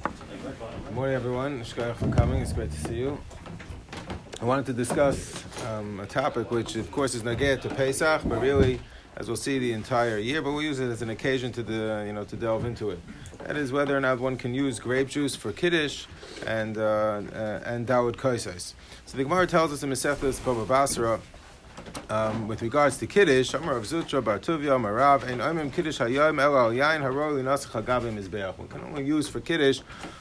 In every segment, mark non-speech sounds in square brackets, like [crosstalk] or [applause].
Fine. Good morning, everyone. Shkoyach for coming. It's great to see you. I wanted to discuss um, a topic which, of course, is nageh to Pesach, but really, as we'll see, the entire year. But we'll use it as an occasion to the, you know to delve into it. That is whether or not one can use grape juice for kiddush and uh, uh, and dawud kaisais. So the Gemara tells us in Masechtas Bava Basra um, with regards to Kiddush, Amar of Zutra, Bartuvia, Marav, and Oimim Kiddush Hayom, El Al Yain, Haroli Nasach Hagavim Mizbeach. We can only use for Kiddush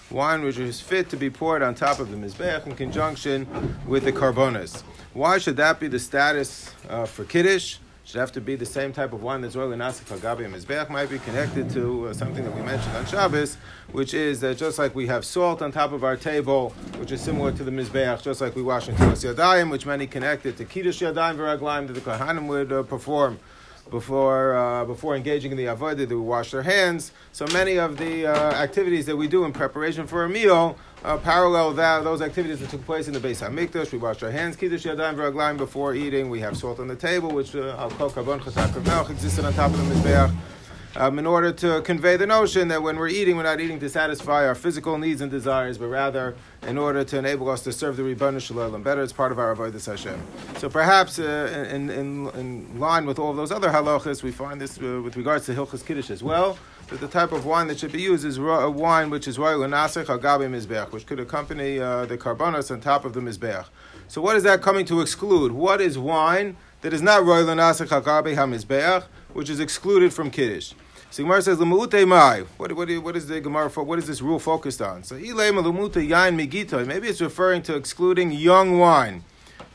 wine which is fit to be poured on top of the Mizbeach in conjunction with the Karbonas. Why should that be the status uh, for Kiddush? Should have to be the same type of wine that's oily nasif hagabi mizbeach might be connected to uh, something that we mentioned on Shabbos, which is that just like we have salt on top of our table, which is similar to the mizbeach, just like we wash in Tilas Yadayim, which many connected to Kiddush Yadayim V'Raglayim that the Kohanim would uh, perform before uh, before engaging in the avodah, they would wash their hands. So many of the uh, activities that we do in preparation for a meal uh, parallel that those activities that took place in the Beis Hamikdash. We wash our hands, kiddush yadayim v'raglayim before eating. We have salt on the table, which uh, al kol karbon chasak milk existed on top of the mizbeach um, in order to convey the notion that when we're eating, we're not eating to satisfy our physical needs and desires, but rather in order to enable us to serve the Ribbon Shalom better. It's part of our avodah Hashem. So perhaps uh, in, in, in line with all of those other halachas, we find this uh, with regards to Hilchas Kiddush as well, that the type of wine that should be used is a wine which is royal nasich agabe mizbeach, which could accompany uh, the karbonos on top of the mizbeach. So what is that coming to exclude? What is wine that is not royal nasich agabe hamizbeach, which is excluded from Kiddush? So Gemara says Lamute Mai. What, what, what is the Gemara? What is this rule focused on? So Ilema Lamute Yain Migito. Maybe it's referring to excluding young wine,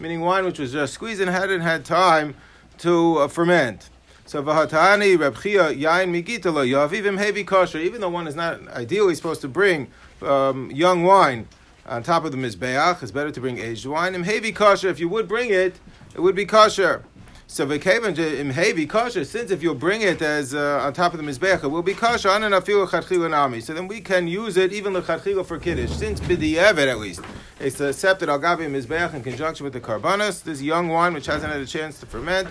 meaning wine which was just squeezed and hadn't had time to uh, ferment. So Vahatani Rebchia Yain Migito Lo Yavivim Heavy Kosher. Even though one is not ideally supposed to bring um, young wine on top of the mizbeach, it's better to bring aged wine. And heavy kosher, if you would bring it, it would be kosher. So v'kevan im heavy kosher. Since if you bring it as uh, on top of the mizbeach, it will be kosher. Anan afilu chadchila nami. So then we can use it even lechatchila for kiddush. Since b'di'evet at least it's accepted al gavi mizbeach in conjunction with the karbanos. This young wine which hasn't had a chance to ferment.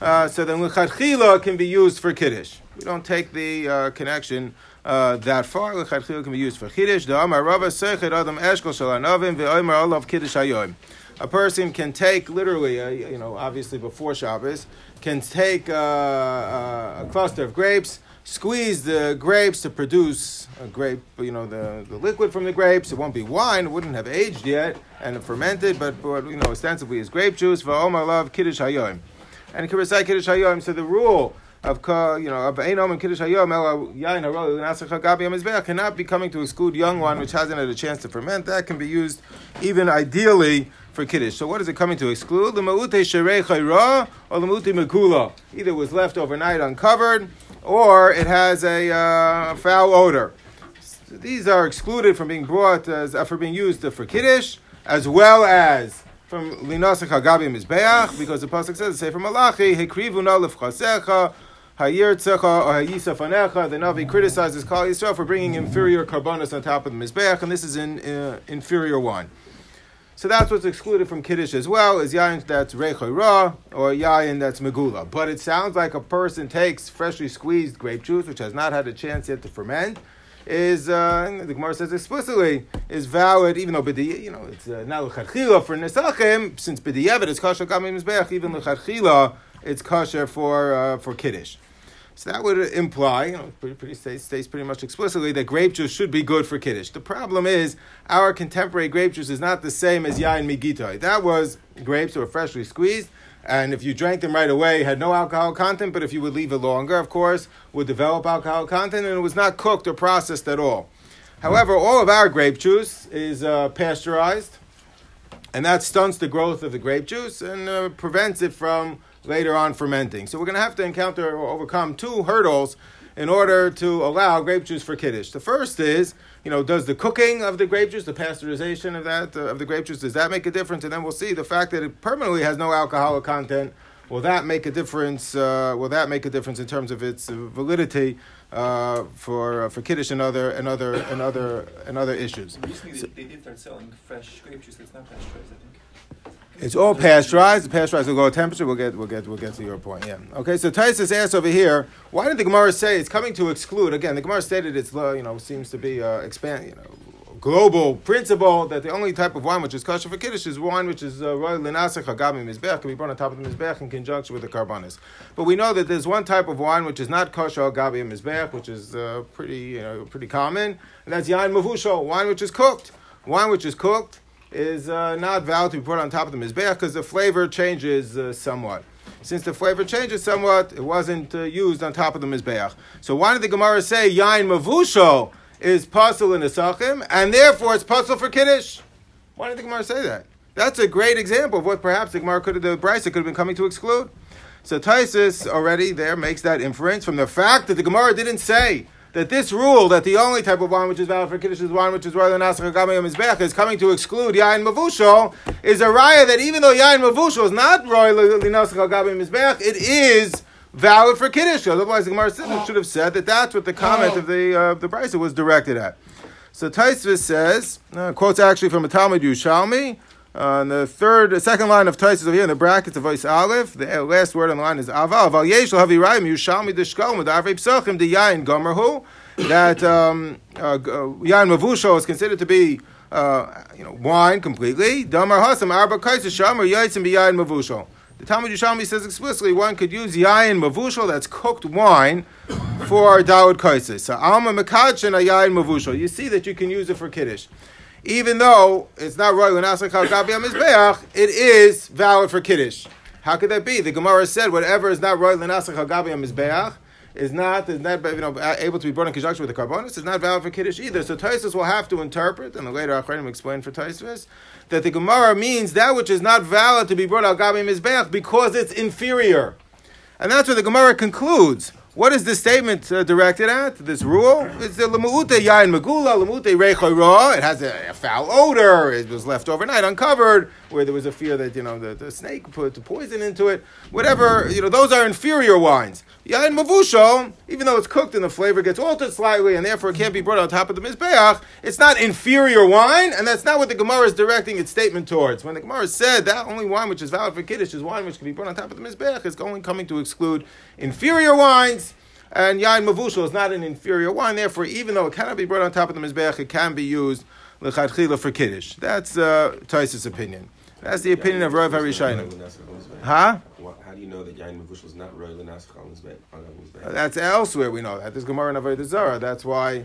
Uh, so then lechatchila can be used for kiddush. We don't take the uh, connection. Uh, that far, lechatchila can be used for kiddush. The amar rava sechet adam eshkol shalanavim ve'omer olav kiddush hayoim a person can take literally, uh, you know, obviously before Shabbos, can take uh, uh, a cluster of grapes, squeeze the grapes to produce a grape, you know, the, the liquid from the grapes. It won't be wine; it wouldn't have aged yet and fermented, but, but you know, ostensibly is grape juice. Va'omar love kiddush hayoim, and kibbutz kiddush hayoim. So the rule of you know of Einom and Kiddush Hayom El Yain Harol Nasach Amizbeach cannot be coming to exclude young wine which hasn't had a chance to ferment. That can be used even ideally for Kiddush. So what is it coming to exclude? The Ma'ute Sherei Chayra or the Ma'ute Mekula. Either was left overnight uncovered or it has a uh, foul odor. So these are excluded from being brought as, uh, for being used for Kiddush as well as from Linasach Hagabi Mizbeach because the Pasuk says, say from Malachi, Hekrivu na lefchasecha Hayir Tzecha or Hayisa Fanecha, the Navi criticizes Klal Yisrael for bringing inferior carbonas on top of the Mizbeach, and this is in uh, inferior wine. So that's what's excluded from Kiddush as well, is Yain that's Rechoy or Yain that's Megula. But it sounds like a person takes freshly squeezed grape juice, which has not had a chance yet to ferment, is, uh, the Gemara says explicitly, is valid, even though b'di, you know, it's uh, not for Nesachim, since b'di'evet is kosher kamim mizbeach, even l'chadchila, it's kosher for, uh, for Kiddush. So that would imply, you know, pretty, pretty states, states pretty much explicitly that grape juice should be good for kiddush. The problem is our contemporary grape juice is not the same as yain migitoi. That was grapes that were freshly squeezed, and if you drank them right away, had no alcohol content. But if you would leave it longer, of course, would develop alcohol content, and it was not cooked or processed at all. However, all of our grape juice is uh, pasteurized, and that stunts the growth of the grape juice and uh, prevents it from later on fermenting. So we're going to have to encounter or overcome two hurdles in order to allow grape juice for kiddush. The first is, you know, does the cooking of the grape juice, the pasteurization of that uh, of the grape juice, does that make a difference? And then we'll see the fact that it permanently has no alcoholic content. Will that make a difference? Uh, will that make a difference in terms of its validity uh, for uh, for kiddush and other and other and other and other issues? Recently, so, they, they, did start selling fresh grape juice that's not pasteurized. I think. It's all pasteurized. The pasteurized will go at temperature. We'll get, we'll get, we'll get to your point. Yeah. Okay. So Taisus asks over here, why did the Gemara say it's coming to exclude? Again, the Gemara stated it's, you know, seems to be uh, expand, you know, global principle that the only type of wine which is kosher for kiddush is wine which is uh, royal linasach hagami mizbech can be brought on top of the mizbech in conjunction with the karbanis. But we know that there's one type of wine which is not kosher hagabi mizbech, which is uh, pretty you know, pretty common, and that's yain mavushal, wine which is cooked. Wine which is cooked is uh, not valid to be put on top of the mizbech because the flavor changes uh, somewhat. Since the flavor changes somewhat, it wasn't uh, used on top of the mizbech. So why did the Gemara say yain mavushal? Is pasul in Asachim, and therefore it's pasul for Kiddush. Why did the Gemara say that? That's a great example of what perhaps the Gemara could have, the Brisa could have been coming to exclude. So Taisus already there makes that inference from the fact that the Gemara didn't say that this rule that the only type of wine which is valid for Kiddush is wine which is royal nasach mizbech is coming to exclude yain mavushal is a raya that even though yain mavushal is not royal mizbech, it is valid for Kiddush. Otherwise, the Gemara should have said that that's what the comment of the uh, the Brisa was directed at. So Taisvis says, uh, quotes actually from a Talmud Yerushalmi, uh, the third, the second line of Taisvis over here in the brackets of voice Aleph, the last word on the line is Aval. Aval Yesh Havirayim Yerushalmi Deshkol Medavrei Psachim De Yain Gomerhu. That um, uh, uh Mavusho is considered to be uh, you know wine completely. Damar Hasam Arba Kaisa Shamar Yaitzim Yain Mavusho. The Talmud Yerushalmi says explicitly one could use yayin mavushal, that's cooked wine, for Dawud Kaisis. So alma mekadchen a yayin mavushal. You see that you can use it for kiddush. Even though it's not Asach Mizbeach, it is valid for kiddush. How could that be? The Gemara said whatever is not royal in Asach Mizbeach is not is not you know able to be brought in conjunction with the karbonis is not valid for kiddush either. So Taisus will have to interpret, and the later Achronim explain for Taisus that the Gemara means that which is not valid to be brought al gabi mizbeach because it's inferior, and that's where the Gemara concludes. What is this statement uh, directed at? This rule? It's the lemute yain megula, lemute rechoira. It has a, a, foul odor. It was left overnight uncovered, where there was a fear that you know the, the snake put the poison into it. Whatever you know, those are inferior wines. Yain mavusho, even though it's cooked and the flavor gets altered slightly, and therefore it can't be brought on top of the mizbeach, it's not inferior wine, and that's not what the Gemara is directing its statement towards. When the Gemara said that only wine which is valid for kiddush is wine which can be brought on top of the mizbeach, is only coming to exclude inferior wines. And yain mavushal is not an inferior wine, therefore, even though it cannot be brought on top of the mizbeach, it can be used lechatchila for kiddush. That's uh, Taisus' opinion. That's the opinion of Rav Harishayim. Huh? How do you know that yain mavushal is not royal nasach on mizbeach? That's elsewhere we know that. There's Gemara in Avodah Zarah. That's why,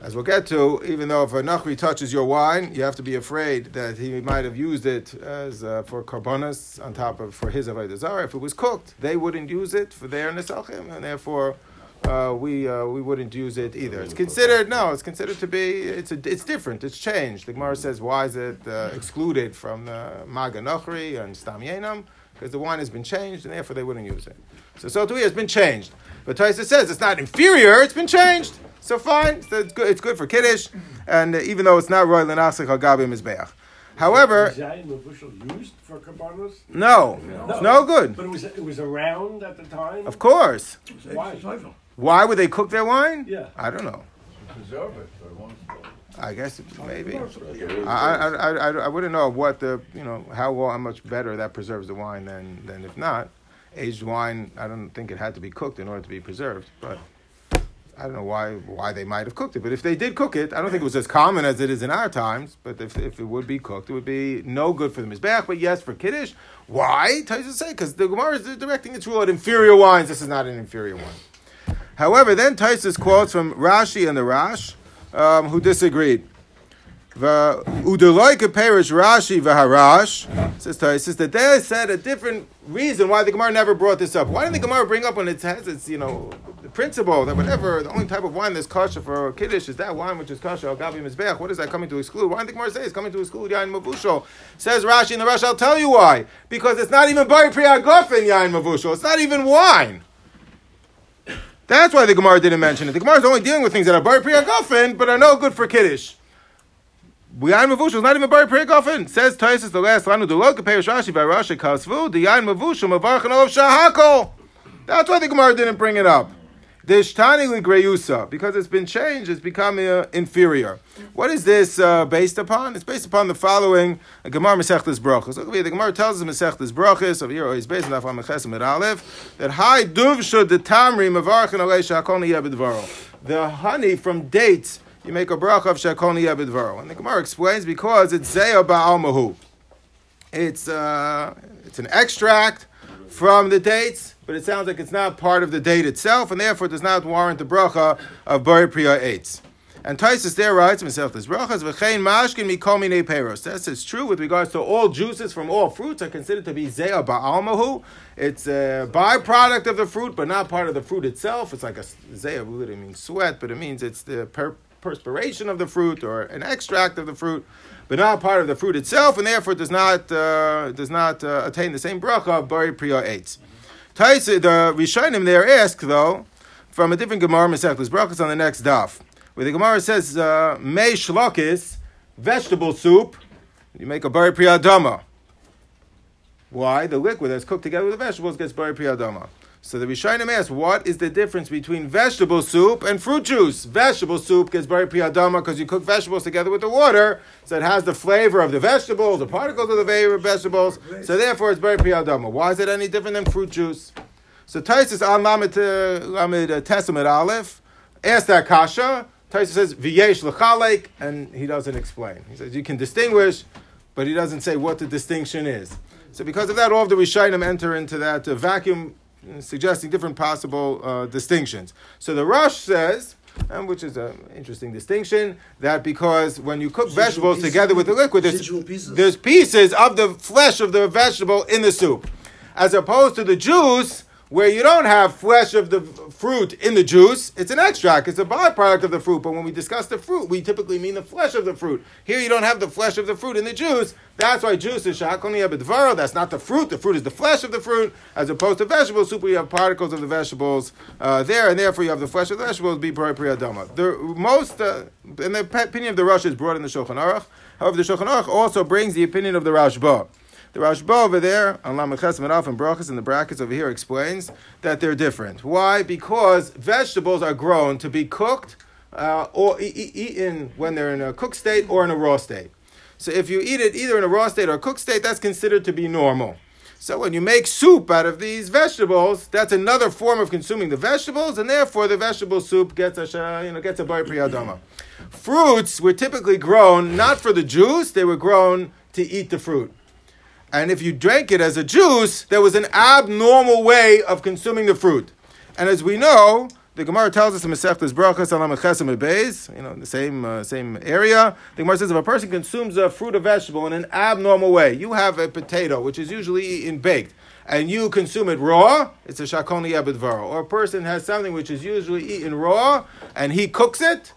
as we'll get to, even though if a nachri touches your wine, you have to be afraid that he might have used it as uh, for karbonas on top of for his Avodah Zarah. If it was cooked, they wouldn't use it for their nesachim, and therefore uh, we uh, we wouldn't use it either. It's considered no, it's considered to be it's a, it's different. It's changed. The Gemara says why is it uh, excluded from the Maga Nochri and Stam Yenam because the wine has been changed and therefore they wouldn't use it. So so too has been changed. But Taisa says it's not inferior. It's been changed. So fine. So it's good. It's good for kiddush, and uh, even though it's not royal in asik hagabi mizbeach. However, was used for? No, no, it's no good. But it was it was around at the time. Of course. Why? Why would they cook their wine? Yeah. I don't know. Preserve it I guess maybe. I, I, I, I, wouldn't know what the you know how well how much better that preserves the wine than than if not aged wine. I don't think it had to be cooked in order to be preserved, but I don't know why why they might have cooked it. But if they did cook it, I don't think it was as common as it is in our times. But if, if it would be cooked, it would be no good for the mizbeach. But yes, for kiddush. Why? Taisa say because the Gemara is directing its rule at inferior wines. This is not an inferior wine. However, then Taisus quotes from Rashi and the Rash, um, who disagreed. The Udaloika perish Rashi v'harash says Taisus that they said a different reason why the Gemara never brought this up. Why didn't the Gemara bring up when it has its you know the principle that whatever the only type of wine that's kosher for kiddush is that wine which is kosher al gabi mizbeach? What is that coming to exclude? Why didn't the Gemara say it's coming to exclude yain mavushal? Says Rashi in the Rash. I'll tell you why. Because it's not even bari priyagofen yain mavushal. It's not even wine. That's why the Gemara didn't mention it. The Gemara is only dealing with things that are bar priya but are no good for kiddush. Yain Mavushal is not even bar priya Says Taisus the last line of the Loka Rashi by Rashi Kasvu. The Yain Mavushal Mavarchan of Shahakol. That's why the Gemara didn't bring it up. Dishtani Greyusa, because it's been changed, it's become uh, inferior. What is this uh, based upon? It's based upon the following uh, Gemara Masechtas Brachos. Look, the Gemara tells us Masechtas Brachos of here, he's based on Afam Mechesim at Aleph, that Hi Duv Shud the Tamri Mavarchan Alei Shakol Yebedvaro. The honey from dates you make a bracha of shakoni yabidvaro. And the Gemara explains because it's zeya ba'al mahu. It's uh, it's an extract from the dates, but it sounds like it's not part of the date itself, and therefore does not warrant the bracha of bari priya eitz. And Taisus there writes himself this brachas v'chein mashkin mikol minei peros. This is true with regards to all juices from all fruits are considered to be zeya ba'almahu. It's a byproduct of the fruit, but not part of the fruit itself. It's like a zeya literally means sweat, but it means it's the per- perspiration of the fruit or an extract of the fruit, but not part of the fruit itself, and therefore does not uh, does not uh, attain the same bracha of bari priya eitz. Taisus, the Rishonim there ask though from a different Gemara Masechtas brachas on the next daf where the Gemara says, uh, Mei shlokis, vegetable soup, you make a bari priyadama. Why? The liquid that's cooked together with the vegetables gets bari priyadama. So the Rishonim ask, what is the difference between vegetable soup and fruit juice? Vegetable soup gets bari priyadama because you cook vegetables together with the water, so it has the flavor of the vegetables, the particles of the vegetables, so therefore it's bari priyadama. Why is it any different than fruit juice? So Taisus on Lamed, uh, Testament Aleph asked that kasha, Taisa says v'yesh l'chalek, and he doesn't explain. He says you can distinguish, but he doesn't say what the distinction is. So because of that, all of the Rishonim enter into that uh, vacuum, suggesting different possible uh, distinctions. So the Rush says, and which is an interesting distinction, that because when you cook Residual vegetables pieces. together with the liquid, there's, pieces. there's pieces of the flesh of the vegetable in the soup, as opposed to the juice where you don't have flesh of the fruit in the juice. It's an extract. It's a byproduct of the fruit. But when we discuss the fruit, we typically mean the flesh of the fruit. Here you don't have the flesh of the fruit in the juice. That's why juice is shakoni abedvaro. That's not the fruit. The fruit is the flesh of the fruit, as opposed to vegetable soup where you have particles of the vegetables uh, there, and therefore you have the flesh of the vegetables be priyadama. The most, uh, and the opinion of the Rosh is brought in the Shulchan Aruch. However, the Shulchan Aruch also brings the opinion of the Rashba. The Rashba over there, on Lameches Menaf and Brachas in the brackets over here, explains that they're different. Why? Because vegetables are grown to be cooked uh, or e- e- eaten when they're in a cooked state or in a raw state. So if you eat it either in a raw state or a cooked state, that's considered to be normal. So when you make soup out of these vegetables, that's another form of consuming the vegetables, and therefore the vegetable soup gets a you know gets a bar priyadama. Fruits were typically grown not for the juice; they were grown to eat the fruit. And if you drank it as a juice, there was an abnormal way of consuming the fruit. And as we know, the Gemara tells us in Masechtas Brachas Alam Chesem Beis, you know, in the same uh, same area. The Gemara says if a person consumes a fruit or vegetable in an abnormal way, you have a potato which is usually eaten baked, and you consume it raw, it's a shakoni abedvaro. Or a person has something which is usually eaten raw, and he cooks it,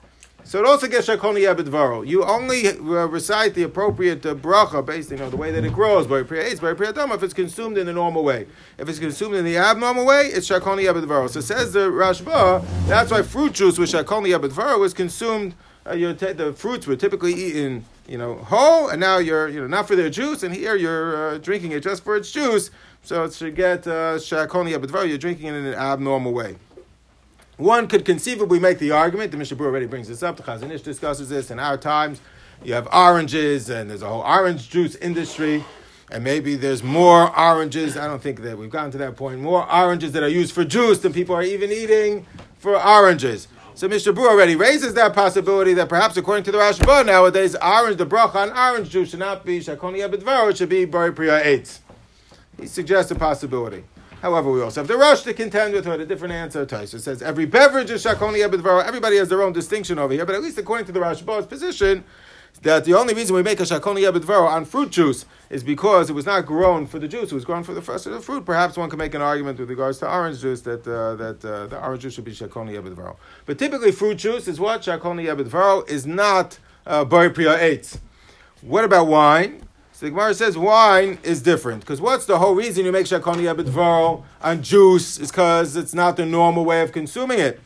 so it also gets shakoni abedvaro. You only uh, recite the appropriate uh, bracha based, you know, the way that it grows, by priya eitz, by priya dama, if it's consumed in the normal way. If it's consumed in the abnormal way, it's shakoni abedvaro. So says the Rashba, that's why fruit juice with shakoni abedvaro was consumed. Uh, your t- the fruits were typically eaten, you know, whole, and now you're, you know, not for their juice, and here you're uh, drinking it just for its juice. So it should get uh, shakoni abedvaro. You're drinking it in an abnormal way. One could conceivably make the argument, the Mishnah already brings this up, the Chazon Ish discusses this in our times. You have oranges, and there's a whole orange juice industry, and maybe there's more oranges. I don't think that we've gotten to that point. More oranges that are used for juice than people are even eating for oranges. So Mishnah Berurah already raises that possibility that perhaps according to the Rashba nowadays, orange, the bracha on orange juice should not be shakoni abedvar, it should be bari priya eitz. He suggests a possibility. However, we also have the rush to contend with, who had a different answer. Taisha says every beverage is shakoni ebedvaro. Everybody has their own distinction over here, but at least according to the Rashba's position, that the only reason we make a shakoni ebedvaro on fruit juice is because it was not grown for the juice; it was grown for the first of the fruit. Perhaps one can make an argument with regards to orange juice that uh, that uh, the orange juice should be shakoni ebedvaro. But typically, fruit juice is what shakoni ebedvaro is not uh, bari priya eitz. What about wine? So the Gemara says wine is different because what's the whole reason you make shakoni abedvaro on juice is because it's not the normal way of consuming it.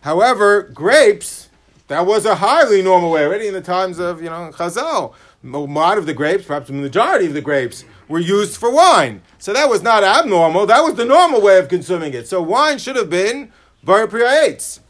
However, grapes that was a highly normal way already in the times of you know Chazal. A lot of the grapes, perhaps the majority of the grapes, were used for wine. So that was not abnormal. That was the normal way of consuming it. So wine should have been bar priyates.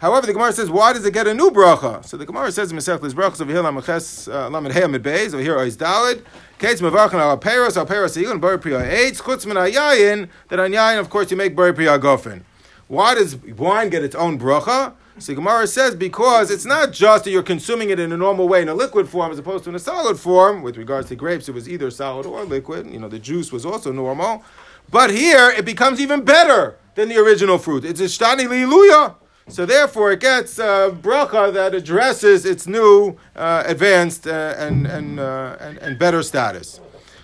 However, the Gemara says, why does it get a new bracha? So the Gemara says in Masechtas Brachas over here, Lamaches, Lamed uh, Hey Amid Beis, over here, Ois Dalid, Kates Mavachan al Peros, al Peros Yigun, Bar Priya Eitz, Chutz Min Ayayin, that on Yayin, of course, you make Bar Priya Gofen. Why does wine get its own bracha? So Gemara says because it's not just that you're consuming it in a normal way in a liquid form as opposed to in a solid form. With regards to grapes, it was either solid or liquid. You know, the juice was also normal. But here it becomes even better than the original fruit. It's ishtani liluya. So therefore, it gets uh, bracha that addresses its new, uh, advanced, uh, and, and, uh, and, and better status.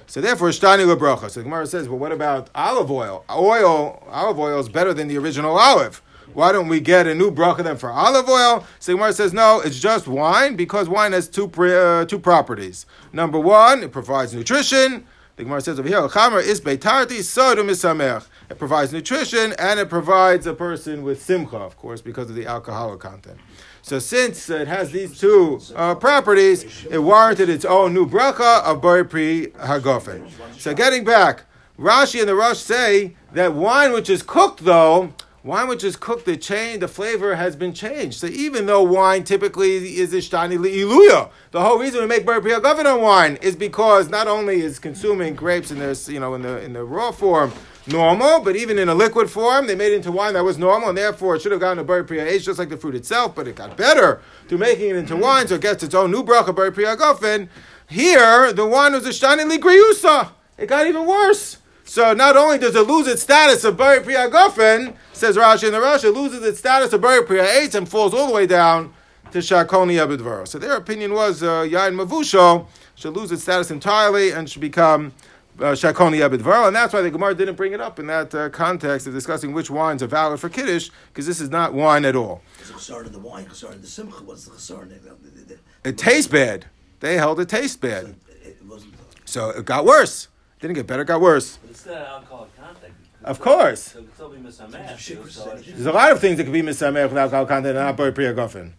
So therefore, ishtani lebracha. So the Gemara says, well, what about olive oil? Oil, olive oil is better than the original olive. Why don't we get a new bracha then for olive oil? So the Gemara says, no, it's just wine because wine has two, uh, two properties. Number one, it provides nutrition. The Gemara says over here, "Chamer is beitarti sodom misamech." It provides nutrition and it provides a person with simcha, of course, because of the alcoholic content. So since it has these two uh, properties, it warranted its own new bracha of bari pri hagofen. So getting back, Rashi and the Rosh say that wine which is cooked, though, wine which is cooked, the chain, the flavor has been changed. So even though wine typically is ishtani li'iluya, the whole reason we make bar pri hagofen on wine is because not only is consuming grapes in this, you know, in the in the raw form normal, but even in a liquid form, they made it into wine that was normal, and therefore it should have gotten a bari priya age just like the fruit itself, but it got better through making it into wine, so it gets its own new bracha bari priya gofen. Here, the wine was a shtani ligriusa. It got even worse. So not only does it lose its status of bari priya gofen, says Rashi in the Rashi, loses its status of bari priya age and falls all the way down to shakoni abidvara. So their opinion was uh, yain mavusho should lose its status entirely and should become Shakoni Abidvar, and that's why the Gemara didn't bring it up in that uh, context of discussing which wines are valid for Kiddush, because this is not wine at all. Chasar in the wine, chasar in the simcha. What's the chasar it? It tastes bad. They held it tastes bad. It wasn't. So it got worse. Didn't get better, got worse. But it's still alcoholic content. Of course. So it could still be misameach. Sugar So it- percentage. There's a lot of things that could be misamech with alcohol content and not Bari Priya Gofen.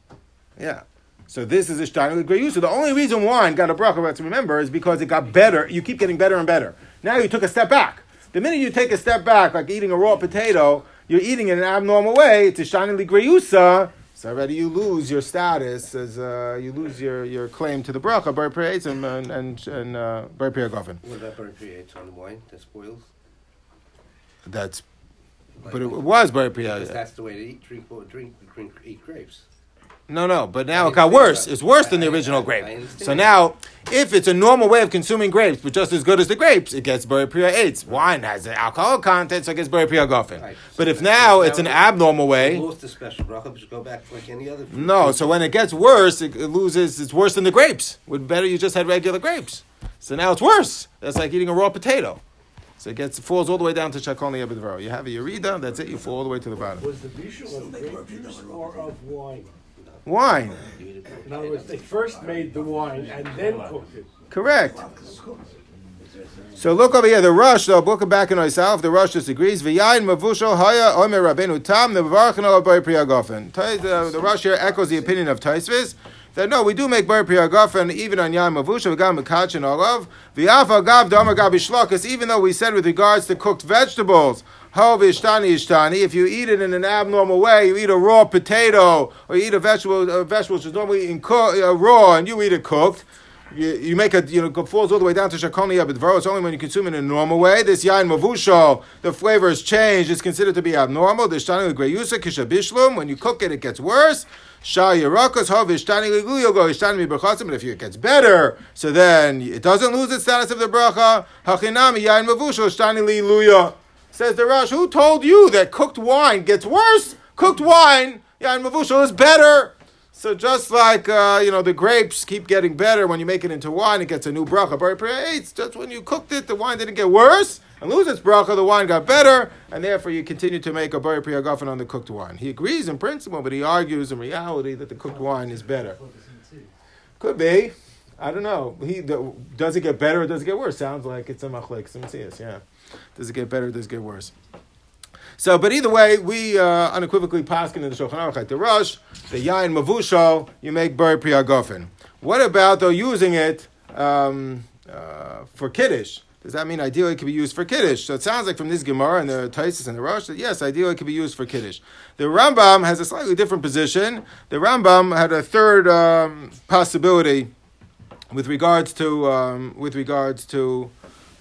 Yeah. So this is a Steiner Greyu. So the only reason wine got a bracha, let's remember, is because it got better. You keep getting better and better. Now you took a step back. The minute you take a step back, like eating a raw potato, you're eating it in an abnormal way. It's a shiningly greyusa. So already you lose your status as uh, you lose your, your claim to the bracha, bar and and and, and uh, bar gofen. What about creates on the wine that spoils? That's Like, but it was bar that's the way to eat, drink, drink, drink, eat grapes. No, no, but now it got worse. It's worse than the original I- I grape. understand. So now, if it's a normal way of consuming grapes, but just as good as the grapes, it gets Bari Priya 8. Wine has an alcohol content, so it gets Bari Priya Gofen. Right. But So if that- now it's an abnormal way, Lost the special bracha, but go back like any other. fruit. no, so when it gets worse, it, it loses, it's worse than the grapes. Would better you just had regular grapes. So now it's worse. That's like eating a raw potato. So it gets, falls all the way down to Shakoni Abidvaro. You have a Yerida, that's it, you fall all the way to the bottom. Was the bishul of grape juice or of wine? Wine, In other words, they first made the wine and then cooked it. correct. So look over here, the Rush, though, looking back in myself, the Rush disagrees. V'yayin mavushal haya omer rabbeinu tam nevarchen al bar priya gofen. Tai- uh, The Rush here echoes the opinion of Taisvis, that no, we do make bar priya gofen even on yayin mavushal, v'gam mekach and olav. V'yaf agav damar gabi shlokas, even though we said with regards to cooked vegetables, ho v'ishtani ishtani, if you eat it in an abnormal way, you eat a raw potato, or you eat a vegetable, a vegetable which is normally co- uh, raw, and you eat it cooked, you, you make a you know it falls all the way down to shakoni abidvaro. It's only when you consume it in a normal way. This yain mavushal, the flavor is changed. It's considered to be abnormal. The shtani greyusa kishabishlum. When you cook it, it gets worse. Shah yirakas ho vishtani liguyo go ishtani mibrachasim. But if it gets better, so then it doesn't lose its status of the bracha. Hachinami yain mavushal shtani liluya. Says the Rush, who told you that cooked wine gets worse? Cooked wine, yeah, and mavushal is better. So just like uh, you know the grapes keep getting better when you make it into wine, it gets a new bracha. Priya eitz. Just when you cooked it, the wine didn't get worse and lose its bracha. The wine got better, and therefore you continue to make a bari priya gofen on the cooked wine. He agrees in principle, but he argues in reality that the cooked wine is better. Could be. I don't know. He the, does it get better or does it get worse? Sounds like it's a machlek. Simtzias, yeah. Does it get better does it get worse? So, but either way, we uh, unequivocally paskin in the Shulchan Aruch the Rush, the Yain Mavusho, you make Bari Priya Gofen. What about though using it um, uh, for Kiddush? Does that mean ideally it could be used for Kiddush? So it sounds like from this Gemara and the Taisis and the Rush that yes, ideally it could be used for Kiddush. The Rambam has a slightly different position. The Rambam had a third um, possibility with regards to um, with regards to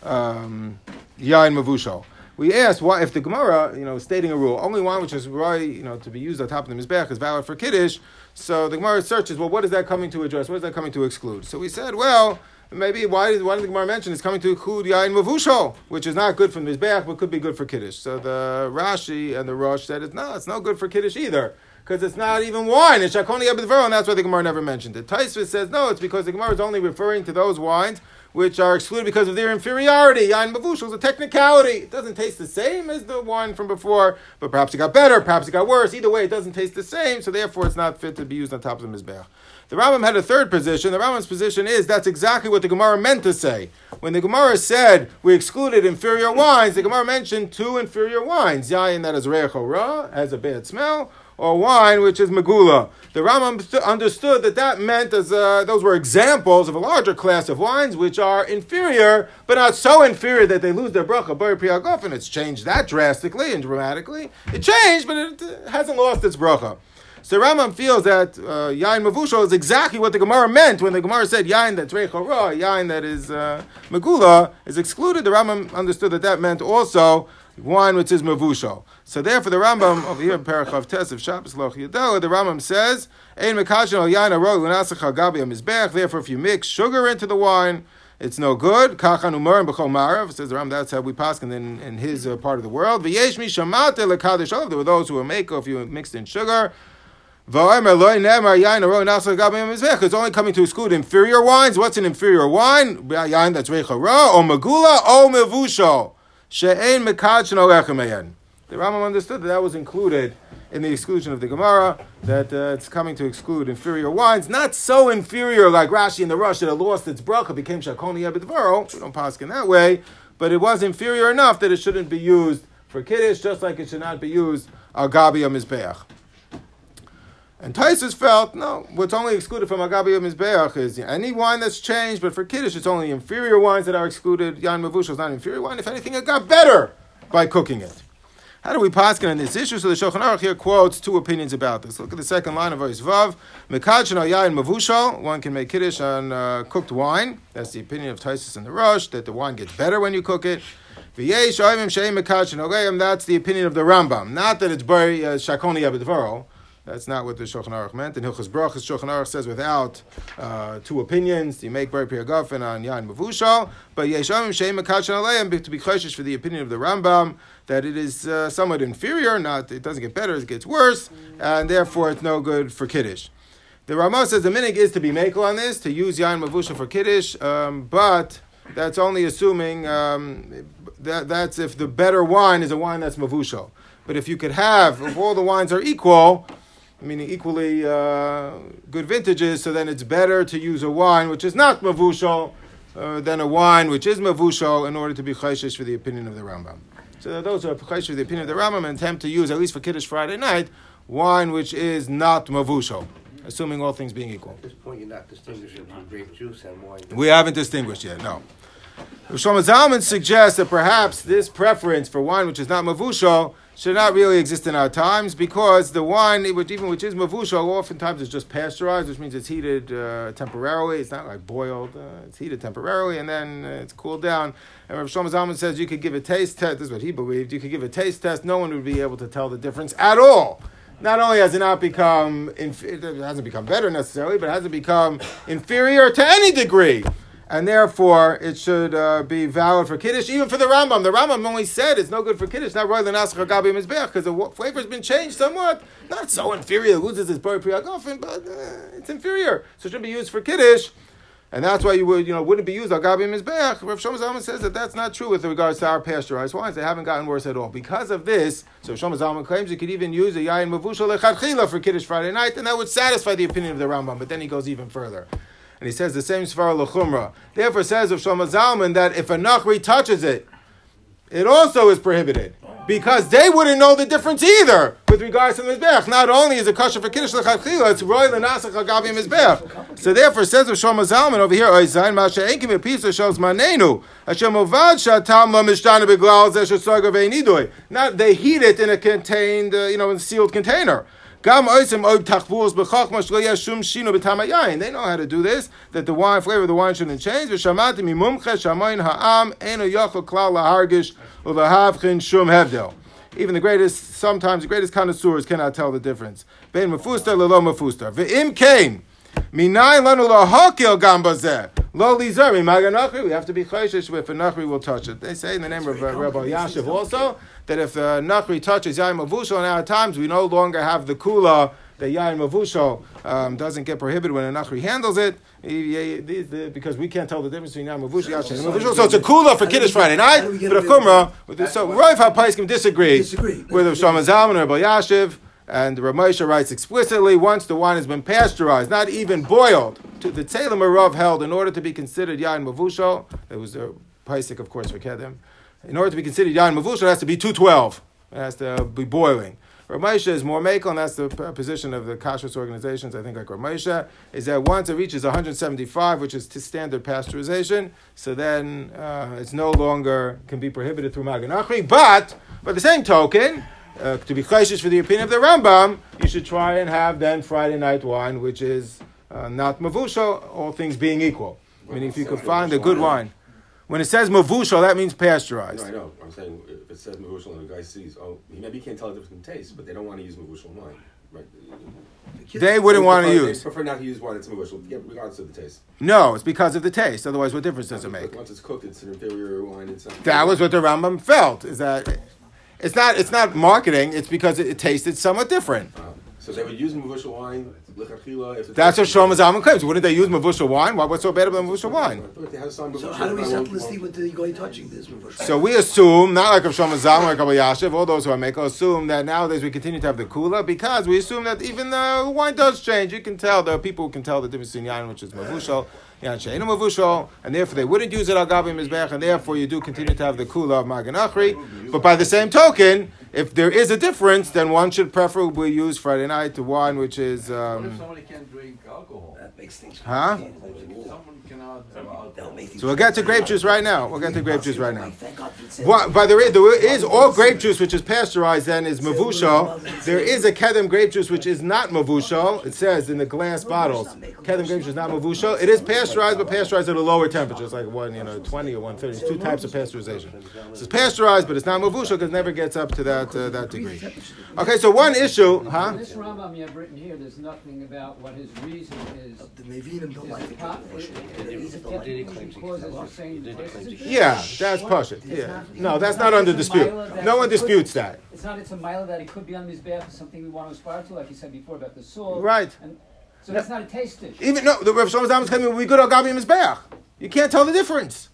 um, Yain Mavusho. we asked why if the Gemara, you know, stating a rule, only wine which is right, you know, to be used on top of the mizbech is valid for kiddush. So the Gemara searches, well, what is that coming to address? What is that coming to exclude? So we said, well, maybe why did why did the Gemara mention it's coming to include yain mavusho, which is not good for mizbech, but could be good for kiddush. So the Rashi and the Rosh said, it's no, it's no good for kiddush either. Because it's not even wine, it's shakoni abedvero, and that's why the Gemara never mentioned it. Taisvis says no, it's because the Gemara is only referring to those wines which are excluded because of their inferiority. Yain mavushal is a technicality. It doesn't taste the same as the one from before, but perhaps it got better, perhaps it got worse. Either way, it doesn't taste the same, so therefore it's not fit to be used on top of the mizbeach. The Rambam had a third position. The Rambam's position is that's exactly what the Gemara meant to say. When the Gemara said we excluded inferior wines, the Gemara mentioned two inferior wines: yain that is reich ra, has a bad smell, or wine which is megula. The Rambam understood that that meant as uh, those were examples of a larger class of wines which are inferior, but not so inferior that they lose their bracha bari priyagof, and it's changed that drastically and dramatically. It changed, but it uh, hasn't lost its bracha. So Rambam feels that uh, yain mavushal is exactly what the Gemara meant when the Gemara said yain that's reich ra, yain that is uh, megula is excluded. The Rambam understood that that meant also wine which is mavushal. So therefore, the Rambam over here in Parachav Tes of Shabbos Loch the Rambam says, "Ein mekashin al yain arog l'nasach al gabi mizbech." Therefore, if you mix sugar into the wine, it's no good. Kachan umar and b'chol marav says the Rambam. That's how we pass in, in his uh, part of the world. V'yesh mi shamate lekadish olav. There were those who were make if you mixed in sugar. It's only coming to exclude inferior wines. What's an inferior wine? Yain that's reichara or magula or mevusho. She'ein The Rambam understood that that was included in the exclusion of the Gemara, that uh, it's coming to exclude inferior wines, not so inferior like Rashi and the Rush that it lost its bracha, became Shakoni Abedvaro. We don't pass in that way, but it was inferior enough that it shouldn't be used for Kiddush, just like it should not be used al Gabi Mizbeach. And Taisus felt, no, what's only excluded from Agabi Mizbeach is any wine that's changed, but for Kiddush, it's only inferior wines that are excluded. Yan Mavushal is not inferior wine. If anything, it got better by cooking it. How do we paskin on this issue? So the Shulchan Aruch here quotes two opinions about this. Look at the second line of verse Vav. Mekadshin al yain mavushal. One can make kiddush on uh, cooked wine. That's the opinion of Taisus and the Rush, that the wine gets better when you cook it. V'yesh oimim sheim mekadshin That's the opinion of the Rambam. Not that it's bari shakoni abedvaro. That's not what the Shulchan Aruch meant. In Hilchas Brachas, Shulchan Aruch says without uh, two opinions, you make Bari Piragafen on Yan Mavushal, but Yeshamim Sheim Makachan Aleim to be choshish for the opinion of the Rambam that it is uh, somewhat inferior, not it doesn't get better, it gets worse, and therefore it's no good for Kiddush. The Ramah says the minig is to be makel on this, to use Yan Mavushal for Kiddush, um, but that's only assuming um, that, that's if the better wine is a wine that's Mavushal. But if you could have, if all the wines are equal, meaning equally uh, good vintages, so then it's better to use a wine which is not mavushal uh, than a wine which is mavushal in order to be chayshish for the opinion of the Rambam. So those are chayshish for the opinion of the Rambam and attempt to use, at least for Kiddush Friday night, wine which is not mavushal, assuming all things being equal. At this point, you're not distinguishing between grape juice and wine. We haven't distinguished yet, no. Shlomo Zalman suggests that perhaps this preference for wine which is not mavushal should not really exist in our times because the wine, which even which is mavushal, oftentimes is just pasteurized, which means it's heated uh, temporarily. It's not like boiled; uh, it's heated temporarily and then uh, it's cooled down. And Rav Shlomo Zalman says you could give a taste test. This is what he believed. You could give a taste test. No one would be able to tell the difference at all. Not only has it not become, inf- it hasn't become better necessarily, but it hasn't become inferior to any degree and therefore it should uh, be valid for Kiddush, even for the Rambam. The Rambam only said it's no good for Kiddush, not Roy Lenasach Gabi Mizbeach, because the flavor has been changed somewhat. Not so inferior, it loses its Bari Priyagofen, but uh, it's inferior. So it shouldn't be used for Kiddush. And that's why you would, you know, wouldn't be used al gabi mizbeach. Rav Shlomo Zalman says that that's not true with regards to our pasteurized wines. They haven't gotten worse at all. Because of this, so Shlomo Zalman claims you could even use a yayin mavushal lechatchila for Kiddush Friday night, and that would satisfy the opinion of the Rambam. But then he goes even further. And he says the same Svar Lechumra. Therefore says of Shlomo Zalman that if a Nachri touches it, it also is prohibited. Because they wouldn't know the difference either with regards to the Mizbech. Not only is it kosher for Kiddush L'chachila, it's Roy L'nasach Agavi Mizbech. So therefore says of Shlomo Zalman over here, Oizayin Masha Enkim Episa Shos Manenu, Hashem Ovad Shatam La Mishtana Beglal Soga Ve'nidoi. Not, they heat it in a contained, uh, you know, in a sealed container. Shino. They know how to do this, that the wine, flavor of the wine shouldn't change. Ha'am shum. Even the greatest, sometimes the greatest connoisseurs cannot tell the difference. Ben mafustar lelo. Ve'im kain. Minay lanu lahakil gam. Lo lizar maganachri. We have to be chayshish if a nachri will touch it. They say in the name of uh, Rav Elyashiv also that if the nachri touches yain mavushal in our times, we no longer have the kula that yain mavushal um, doesn't get prohibited when a nachri handles it. He- he- the- the- Because we can't tell the difference between yain mavushal and mavushal. So it's a kula for Kiddush Friday night, how do we get but a rid of chumrah. with the- So Rav HaPaiskim disagree Disagree. with Rav Shlomo Zalman and Rav Elyashiv. And Rav Moshe writes explicitly, once the wine has been pasteurized, not even boiled, to the Tzelem Rav held, in order to be considered Yain Mavushal, there was a Paisik, of course, for Kedem, in order to be considered Yain Mavushal, it has to be 212. It has to be boiling. Rav Moshe is more makel, and that's the position of the kashrus organizations, I think, like Rav Moshe, is that once it reaches 175, which is standard pasteurization, so then uh, it's no longer can be prohibited through Magan Achri. But, by the same token, uh, to be chayshish for the opinion of the Rambam, you should try and have then Friday night wine, which is uh, not mavusha, all things being equal. Meaning, if you could find a good wine. When it says mavusha, that means pasteurized. No, I know. I'm saying if it says mavusha and the guy sees, oh, he maybe can't tell the difference in taste, but they don't want to use mavusha wine, right? They wouldn't want to use. They prefer not to use wine that's mavushal, yeah, regardless of the taste. No, it's because of the taste. Otherwise, what difference does it make? Once it's cooked, it's an inferior wine. It's. That was what the Rambam felt. Is that it's not it's not marketing. It's because it, it tasted somewhat different. Uh, so they would use mavushal wine, if. That's what Shlomo Zalman claims. Wouldn't they use mavusha wine? Why, what's so bad about mavusha wine? If they have some So how do we I settle won't- this thing with the guy touching this? Mavushal? So we assume, not like Rav Shlomo Zalman, like Rav Elyashiv, all those who are makel, assume that nowadays we continue to have the kula because we assume that even the wine does change. You can tell, there are people who can tell the difference between yain, which is mavushal, yain she'enu mavushal, and therefore they wouldn't use it al gabi mizbech, and therefore you do continue to have the kula of magan achri. But by the same token, if there is a difference, then one should preferably use Friday night the wine, which is. What if Um, somebody can't drink alcohol? That. Huh? Someone cannot have alcohol. That'll make things so we'll get to grape juice right now. We'll get to grape juice right now. Thank God for the way, but there is, there is all grape juice which is pasteurized then is mavushal. There is a kedem grape juice which is not mavushal. It says in the glass bottles, kedem grape juice is not mavushal. It is pasteurized, but pasteurized at a lower temperature. It's like one, you know, twenty or one thirty. There's two types of pasteurization. So it's pasteurized, but it's not mavushal because it never gets up to that uh, that degree. Okay, so one issue, huh? In this Rambam you have written here, there's nothing about what his reason is. The Mevinim don't like the it po- Mavushal. is- They're is easy it to like. getting causes you're saying versus a- Yeah, that's Pashit. Yeah, no, that's not under dispute. No one disputes that. It's not, it's a mile that it could be on his back, something we want to aspire to, like you said before about the soul. Right. And, so that's not a taste issue. Even no, the Rav Shlomo Zalman is claiming we good al gabi mizbeach. You can't tell the difference.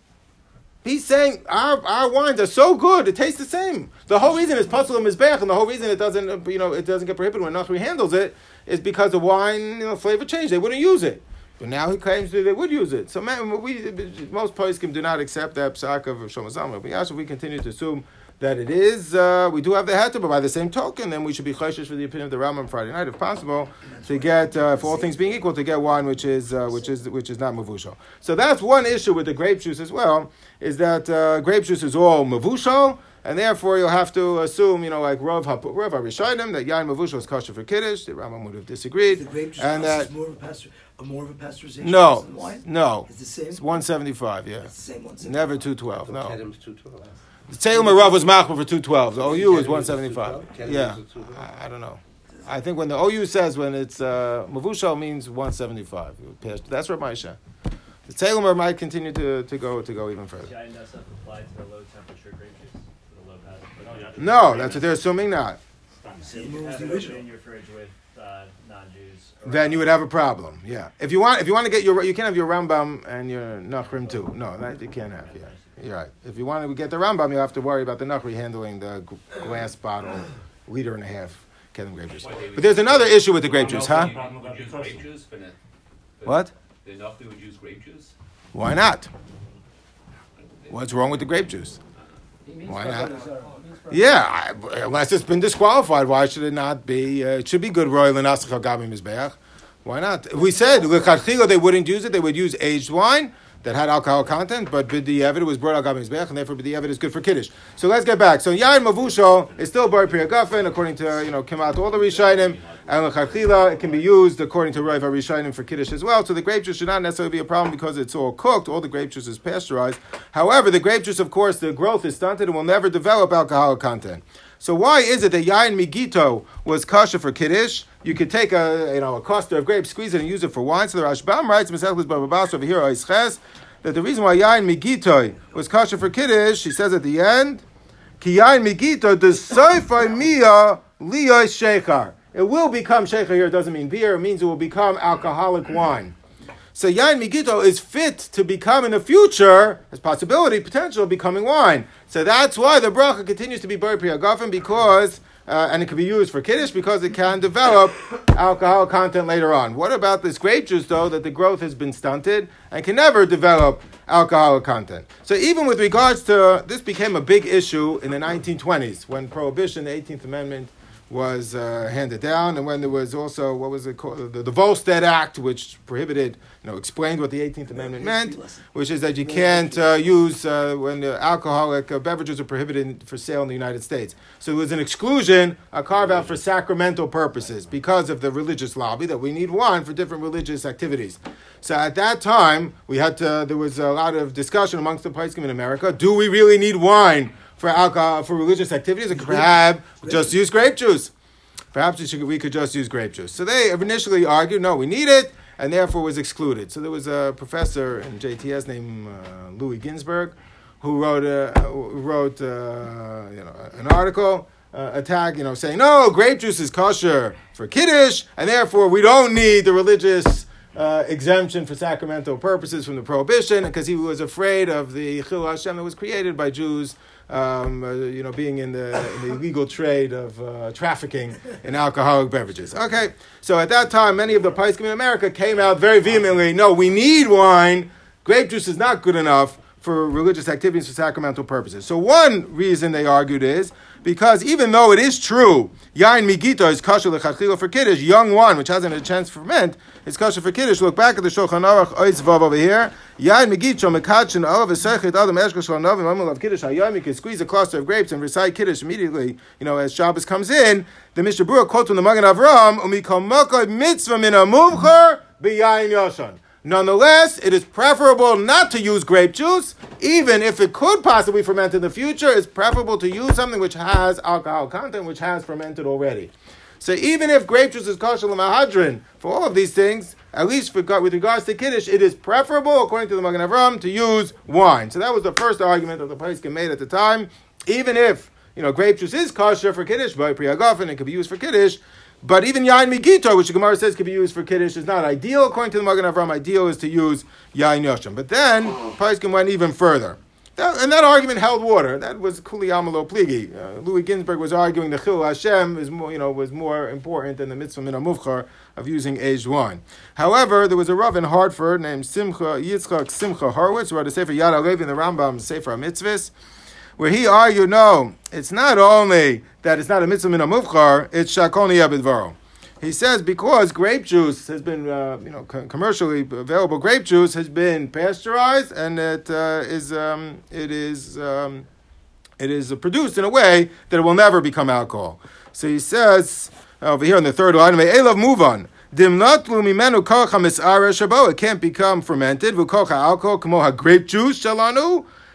He's saying our, our wines are so good, it tastes the same. The whole reason it's puzzle and mizbeach, and the whole reason it doesn't, you know, it doesn't get prohibited when Nachri handles it, is because the wine, you know, flavor changed. They wouldn't use it. But now he claims that they would use it. So man, we most poskim do not accept that psak of Shlomo Zalman. But actually, we continue to assume that it is. Uh, we do have the heter, but by the same token, then we should be chayshish for the opinion of the Rambam Friday night, if possible, to get, uh, for all things being equal, to get wine which is uh, which is which is not mavushal. So that's one issue with the grape juice as well, is that uh, grape juice is all mavushal. And therefore, you'll have to assume, you know, like Rav Hap- Rav Arishonim, that yain mavushal is kosher for kiddush. The Rambam would have disagreed, The grape juice and that is more of a pasteur, a more of a pasteurization. no, than wine. no, It's the same. it's one seventy five. Yeah, It's the same one. never two twelve. No, Kedem's 212. The Tzeil Rav was machmer for two twelve. The OU is one seventy five. Yeah, is a 212. I, I don't know. I think when the OU says when it's uh, mavushal means one seventy five. That's what Maisha. The Tzeil might continue to, to go to go even further. Shine that stuff applied to the low temperature grape juice, to the low pass. But no, you have to- No, that's what they're assuming not. So you Same can as have the it original. in your fridge with uh. Then you would have a problem. Yeah. If you want, if you want to get your, you can't have your Rambam and your Nachrim too. No, that you can't have. Yeah, you're right. If you want to get the Rambam, you have to worry about the Nachri handling the g- glass bottle, liter and a half, Kedem grape juice. But there's another issue with the grape juice, huh? Problem would use grape juice for that. What? The Nafli would use grape juice. Why not? What's wrong with the grape juice? Why not? others, he means for Yeah, I, unless it's been disqualified, why should it not be? Uh, it should be good royal and asach gabi mizbeach. Why not? We said lechatchila they wouldn't use it; they would use aged wine that had alcohol content, but b'di'evid was brought al mizbeach, and therefore b'di'evid is good for kiddush. So let's get back. So yain mavusho is still bar priyagafen according to you know Kimat all the Rishayim, And lechachila, it can be used according to Rav Arishanim for kiddush as well. So the grape juice should not necessarily be a problem because it's all cooked. All the grape juice is pasteurized. However, the grape juice, of course, the growth is stunted and will never develop alcoholic content. So why is it that yain migito was kasha for kiddush? You could take a you know a cluster of grapes, squeeze it, and use it for wine. So the Rashbam writes, Masechus Bababas over here, that the reason why yain migito was kasha for kiddush, he says at the end, ki yain migito the soifai mia liyoi shechar. It will become shechar here. It doesn't mean beer. It means it will become alcoholic wine. So yain migito is fit to become in the future, as possibility, potential becoming wine. So that's why the bracha continues to be bar priyagafim because, uh, and it can be used for kiddush because it can develop alcohol content later on. What about this grape juice though that the growth has been stunted and can never develop alcoholic content? So even with regards to this became a big issue in the 1920s when prohibition, the 18th Amendment was uh, handed down, and when there was also what was it called, the, the Volstead Act, which prohibited, you know, explained what the 18th Amendment meant, which is that you can't uh, use uh, when uh, alcoholic uh, beverages are prohibited for sale in the United States. So it was an exclusion, a carve out for sacramental purposes because of the religious lobby that we need wine for different religious activities. So at that time, we had to, there was a lot of discussion amongst the Paiskim in America. Do we really need wine? For alcohol, for religious activities, or perhaps just use grape juice. Perhaps we, should, we could just use grape juice. So they initially argued, no, we need it, and therefore was excluded. So there was a professor in JTS named uh, Louis Ginzberg who wrote, a, wrote uh, you know, an article uh, attack, you know, saying, no, grape juice is kosher for kiddush, and therefore we don't need the religious uh, exemption for sacramental purposes from the prohibition, because he was afraid of the Chil Hashem that was created by Jews um, uh, you know, being in the, in the illegal trade of uh, trafficking in alcoholic beverages. Okay, so at that time, many of the Paiskim in America came out very vehemently. No, we need wine. Grape juice is not good enough for religious activities for sacramental purposes. So one reason they argued is because even though it is true, yain migito is kosher lechachila for kiddush, young wine which hasn't had a chance to ferment is kosher for kiddush. Look back at the Shulchan Aruch Oitz Vav over here. Yain migito mekachin olav esechet adam novim amul of kiddush hayom. You can squeeze a cluster of grapes and recite kiddush immediately. You know as Shabbos comes in, the Mishnah Berurah quotes from the Magen Avraham umikol mokod mitzvah min amuvcher b'yain yoshan. Nonetheless, it is preferable not to use grape juice, even if it could possibly ferment in the future. It's preferable to use something which has alcohol content, which has fermented already. So even if grape juice is kosher mahadrin for all of these things, at least for, with regards to kiddush, it is preferable, according to the Magen Avram, to use wine. So that was the first argument that the Paiskim made at the time. Even if you know grape juice is kosher for kiddush, by priyagafen, it could be used for kiddush. But even yain migito, which the Gemara says can be used for kiddush, is not ideal. According to the Magen Avram, ideal is to use yain yoshim. But then Paiskim went even further. That, and that argument held water. That was kuli amalo pligi. Uh, Louis Ginzberg was arguing the chil Hashem is more, you know, was more important than the mitzvah min of using aged wine. However, there was a rav in Hartford named Simcha Yitzchak Simcha Horowitz who wrote a sefer Yad HaLevi in the Rambam Sefer Mitzvahs where he argued, no, it's not only that it's not a mitzvah min mufchar, it's shakoni abidvaro. He says because grape juice has been, uh, you know, commercially available grape juice has been pasteurized and it uh, is, um, it is, um, it is produced in a way that it will never become alcohol. So he says over here in the third line, "Elav move on." It can't become fermented. Alcohol grape juice shalanu.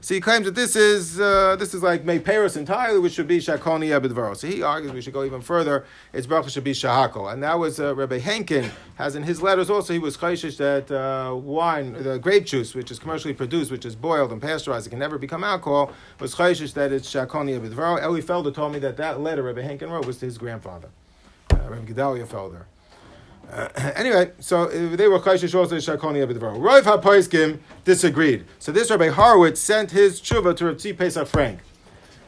So he claims that this is uh, this is like made Paris entirely, which should be Shakoni Abidvaro. So he argues we should go even further. Its bracha should be Shahako, and that was uh, Rabbi Henkin has in his letters also he was chayshish that uh, wine, the grape juice, which is commercially produced, which is boiled and pasteurized, it can never become alcohol, was chayshish that it's Shakoni Abidvaro. Eli Felder told me that that letter Rabbi Henkin wrote was to his grandfather, uh, Rabbi Gedalia Felder. Uh, [clears throat] anyway, so uh, they were chayshish also shakoni abidvaro. Rav HaPoiskim disagreed. So this Rabbi Horowitz sent his tshuva to Rav Pesach Frank.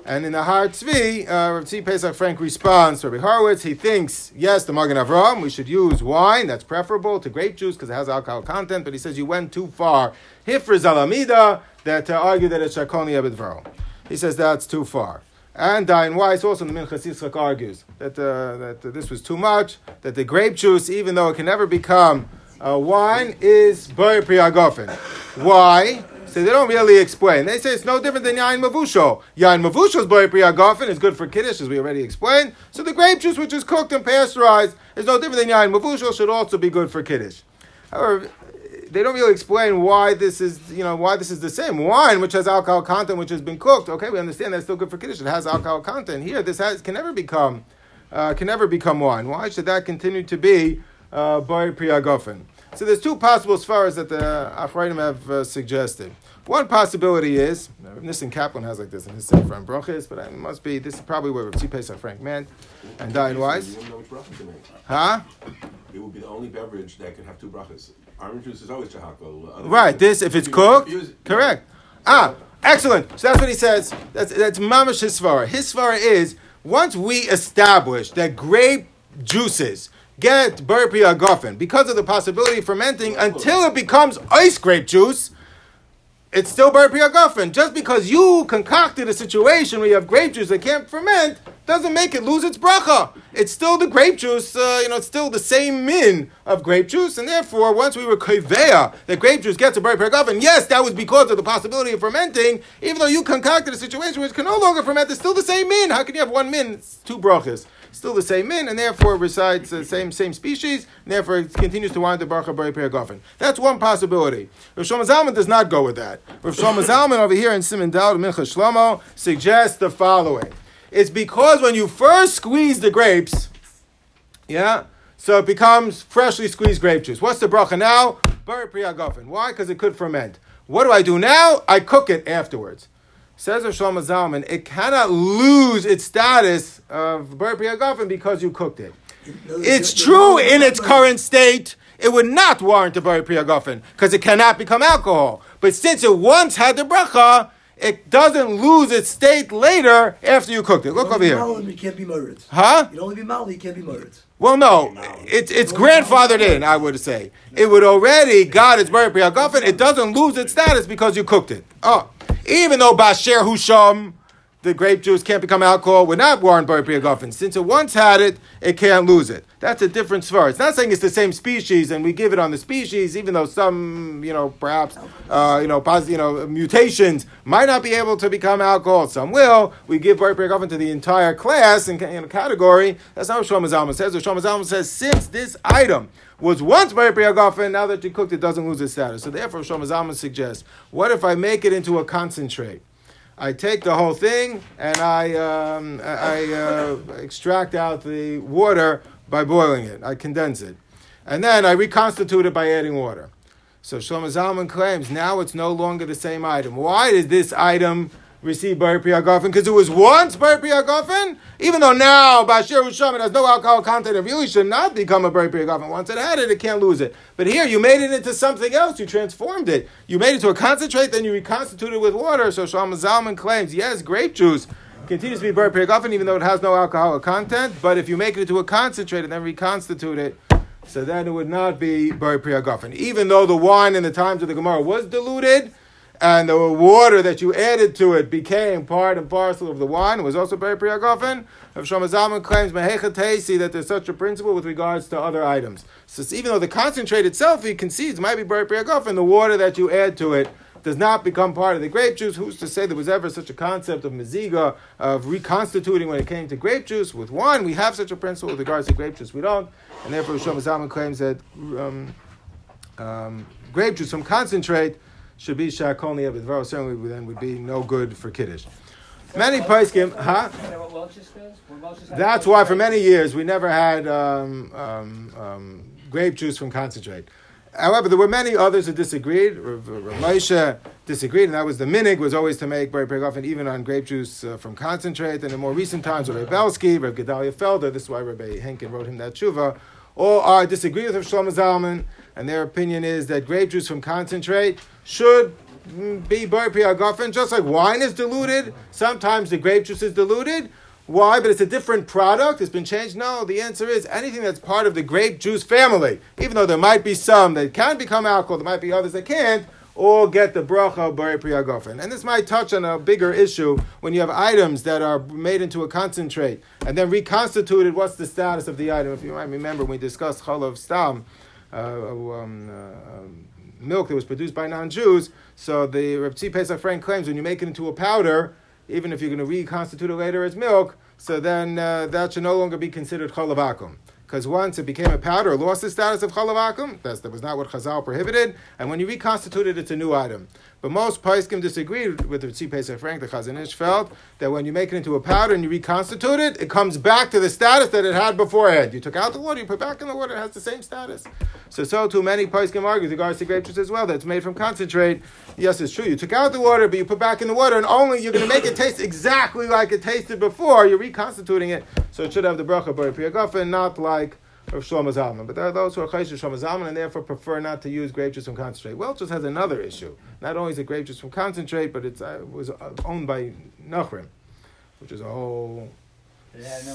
And in the Har Tzvi, uh, Rav Pesach Frank responds to Rabbi Horowitz. He thinks, yes, the Magen Avram, we should use wine. That's preferable to grape juice because it has alcohol content. But he says you went too far. Hifr Alamida, that to argue that it's Shakoni Abidvaro. He says that's too far. And Dayan Weiss also in the Minchas Yitzchak argues that, uh, that this was too much, that the grape juice, even though it can never become uh, wine, is Bari Priyagofen. Why? So they don't really explain. They say it's no different than Yain Mavusho. Yain Mavusho's Bari Priyagofen is good for Kiddush, as we already explained. So the grape juice, which is cooked and pasteurized, is no different than Yain Mavusho, should also be good for Kiddush. However, they don't really explain why this is, you know, why this is the same. Wine, which has alcohol content, which has been cooked. Okay, we understand that's still good for kiddush. It has alcohol content. Here, this has can never become, uh, can never become wine. Why should that continue to be uh, bar priyagofen? So there's two possible svaras that the Achrayim have uh, suggested. One possibility is, Nissen Kaplan has like this in his Sefer and Brochis, but it must be, this is probably where Rav Pesach Frank meant, and Dayan Weiss. You wouldn't know which bracha to make. Huh? It would be the only beverage that could have two brachas. Orange juice is always. Right, this, if it's cooked, correct. Ah, excellent. So that's what he says. That's, that's mamash his svara. His svara is, once we establish that grape juices get burpi agofen because of the possibility of fermenting until it becomes ice grape juice, it's still Bar Priyagofen. Just because you concocted a situation where you have grape juice that can't ferment doesn't make it lose its bracha. It's still the grape juice, uh, you know, it's still the same min of grape juice, and therefore, once we were kavea that grape juice gets a Bar Priyagofen, yes, that was because of the possibility of fermenting, even though you concocted a situation which can no longer ferment, it's still the same min. How can you have one min? Two brachas. Still the same min, and therefore resides the same same species, and therefore it continues to wind the bracha Bar Priyagofen. That's one possibility. Rav Shlomo Zalman does not go with that. Rav Shlomo Zalman over here in Simon Dal Mincha Shlomo suggests the following. It's because when you first squeeze the grapes, yeah, so it becomes freshly squeezed grape juice. What's the bracha now? Bar Priyagofen. Why? Because it could ferment. What do I do now? I cook it afterwards. Says Rav Shlomo Zalman, it cannot lose its status of Bar Priyagofen because you cooked it. It's true in its current state. It would not warrant a Bar Priyagofen because it cannot become alcohol. But since it once had the bracha, it doesn't lose its state later after you cooked it. Look over here. You can't be murdered. Huh? You only be mal, you can't be murdered. Well, no, it's it's grandfathered in. I would say it would already got its Bar Priyagofen. It doesn't lose its status because you cooked it. Oh, even though Basher Husham, the grape juice can't become alcohol, would not warrant Bar Priyagofen. Since it once had it, it can't lose it. That's a different svar. It's not saying it's the same species and we give it on the species, even though some, you know, perhaps, uh, you know, pos- you know, mutations might not be able to become alcohol. Some will. We give Priyagofen to the entire class and category. That's not what Shlomo Zalman says. What Shlomo Zalman says, since this item was once Bar Priyagofen, now that you cooked it, doesn't lose its status. So therefore, Shlomo Zalman suggests, what if I make it into a concentrate? I take the whole thing and I, um, I uh, extract out the water by boiling it. I condense it. And then I reconstitute it by adding water. So Shlomo Zalman claims now it's no longer the same item. Why does this item receive Bar Priyagofen? Because it was once Bar Priyagofen? Even though now Bashir Usham it has no alcohol content, it really should not become a Bar Priyagofen. Once it had it, it can't lose it. But here you made it into something else. You transformed it. You made it to a concentrate, then you reconstituted it with water. So Shlomo Zalman claims, yes, grape juice continues to be Bar Priyagofen even though it has no alcoholic content. But if you make it into a concentrate and then reconstitute it, so then it would not be Bar Priyagofen. Even though the wine in the times of the Gemara was diluted, and the water that you added to it became part and parcel of the wine, it was also Bar Priyagofen. Rav Shlomo Zalman claims Mehecha Teisi that there's such a principle with regards to other items. So even though the concentrate itself, he concedes, might be Bar Priyagofen, the water that you add to it does not become part of the grape juice. Who's to say there was ever such a concept of meziga, of reconstituting when it came to grape juice? With wine, we have such a principle. With regards to grape juice, we don't. And therefore, Shlomo Zalman claims that um, um, grape juice from concentrate should be shakol niyabidvar. Certainly, then would be no good for kiddush. Many paiskim, huh? That's why for many years we never had um, um, um, grape juice from concentrate. However, there were many others who disagreed. Moshe disagreed, and that was the minig was always to make Bar Priyagofen even on grape juice uh, from concentrate. And in more recent times, Rav Belsky, Rav Gedalia Felder, this is why Rabbi Henkin wrote him that tshuva, all are disagree with Shlomo Zalman, and their opinion is that grape juice from concentrate should be bar priyagofen, just like wine is diluted. Sometimes the grape juice is diluted. Why? But it's a different product. It's been changed. No, the answer is anything that's part of the grape juice family. Even though there might be some that can become alcohol, there might be others that can't. All get the bracha bari priyagofen. And this might touch on a bigger issue when you have items that are made into a concentrate and then reconstituted. What's the status of the item? If you might remember, we discussed chalav stam, um, uh, um, milk that was produced by non-Jews. So the Reb Tzvi Pesach Frank claims when you make it into a powder, even if you're going to reconstitute it later as milk, so then uh, that should no longer be considered chalav Because once it became a powder, it lost the status of chalav That's, that was not what Chazal prohibited. And when you reconstitute it, it's a new item. But most Paiskim disagreed with the Pesach Frank, the Chazon Ish felt that when you make it into a powder and you reconstitute it, it comes back to the status that it had beforehand. You took out the water, you put back in the water, it has the same status. So, so too many Paiskim argue regards to grape juice as well, that's made from concentrate. Yes, it's true. You took out the water, but you put back in the water, and only you're going to make it taste exactly like it tasted before. You're reconstituting it, so it should have the bracha priyagofen, not like of Shlomo Zalman. But there are those who are Chaysh Shlomo Zalman and therefore prefer not to use grape juice from concentrate. Welch's has another issue. Not only is it grape juice from concentrate, but it's, uh, it was uh, owned by Nachrim, which is a whole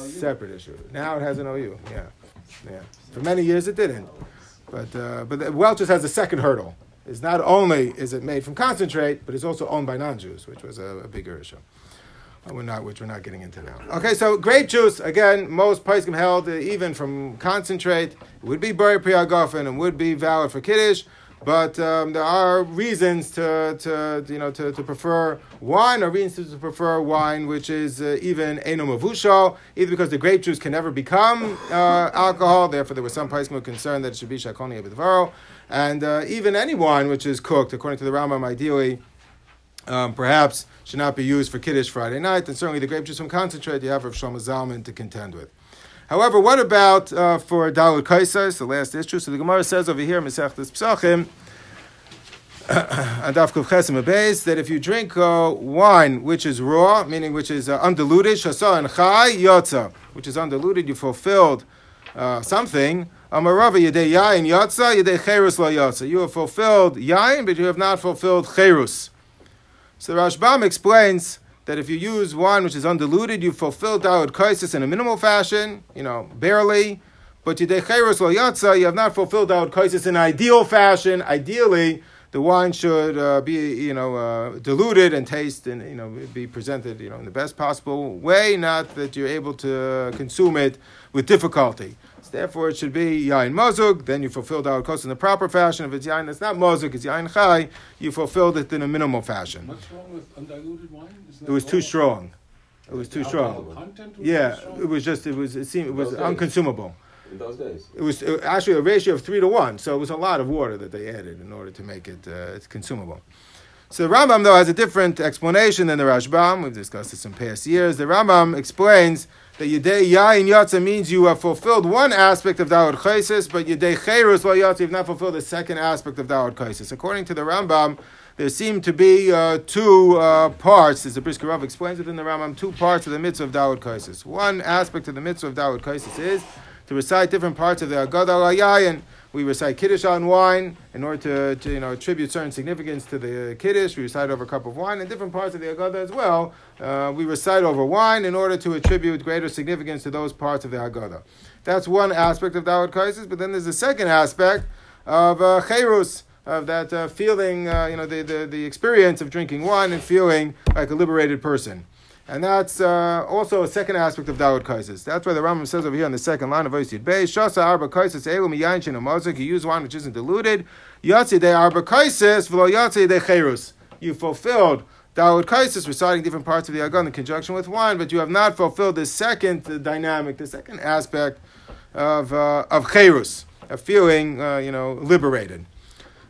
separate issue. Now it has an OU. Yeah, yeah. For many years it didn't. But uh, but Welch's has a second hurdle. Is not only is it made from concentrate, but it's also owned by non-Jews, which was a, a bigger issue. We're not, which we're not getting into now. Okay, so grape juice again. Most poskim held uh, even from concentrate would be bari priyagofen and would be valid for kiddush. But um, there are reasons to, to you know to, to prefer wine, or reasons to prefer wine which is uh, even enomavushal, either because the grape juice can never become uh, alcohol. Therefore, there was some poskim concerned that it should be shakoni abedvaro, and uh, even any wine which is cooked, according to the Rambam, ideally um, perhaps should not be used for Kiddush Friday night, and certainly the grape juice from concentrate you have of Shlomo Zalman to contend with. However, what about uh, for Dalud Kaisais, the last issue? So the Gemara says over here, Mesechtes Psachim, [coughs] and Daf Chesim that if you drink uh, wine which is raw, meaning which is uh, undiluted, and Chai Yotza, which is undiluted, you fulfilled uh, something. Amarava Yedei Yain Yotza, Yedei Cherus La. You have fulfilled Yain, but you have not fulfilled Cherus. So the Rashbam explains that if you use wine which is undiluted, you fulfill Dawud Kaisis in a minimal fashion, you know, barely. But you you have not fulfilled Dawud Kaisis in ideal fashion. Ideally, the wine should uh, be, you know, uh, diluted and taste and, you know, be presented, you know, in the best possible way, not that you're able to consume it with difficulty. Therefore, it should be yain mazug. Then you fulfilled our cost in the proper fashion. If it's yain that's not mazug, it's yain chai. You fulfilled it in a minimal fashion. What's wrong with undiluted wine? It was too strong. It was too strong. Was yeah, strong? it was just it was it seemed it was unconsumable. In those days. It was uh, actually a ratio of three to one, so it was a lot of water that they added in order to make it uh, consumable. So the Rambam though has a different explanation than the Rashbam. We've discussed this in past years. The Rambam explains that Yedei Yain Yatza means you have fulfilled one aspect of Dawud Chaisis, but Yedei Cherus Lo Yatza, you've not fulfilled the second aspect of Dawud Chaisis. According to the Rambam, there seem to be uh, two uh, parts, as the Brisker Rav explains it in the Rambam, two parts of the mitzvah of Dawud Chaisis. One aspect of the mitzvah of Dawud Chaisis is to recite different parts of the Agadah Yayin we recite Kiddush on wine in order to, to, you know, attribute certain significance to the Kiddush. We recite over a cup of wine. In different parts of the Haggadah as well, uh, we recite over wine in order to attribute greater significance to those parts of the Haggadah. That's one aspect of Dawud Kaisis, but then there's a second aspect of uh, Cherus, of that uh, feeling, uh, you know, the, the, the experience of drinking wine and feeling like a liberated person. And that's uh, also a second aspect of Dawud Kaisis. That's why the Rambam says over here on the second line of Oisid Bey, Shasa Arba Kaisis Elu Miyayin Shin Amozik, you use wine which isn't diluted, Yatsi De Arba Kaisis, V'lo Yatsi De Cherus. You fulfilled Dawud Kaisis, reciting different parts of the Agon in conjunction with wine, but you have not fulfilled the second dynamic, the second aspect of, uh, of Cherus, of feeling, uh, you know, liberated.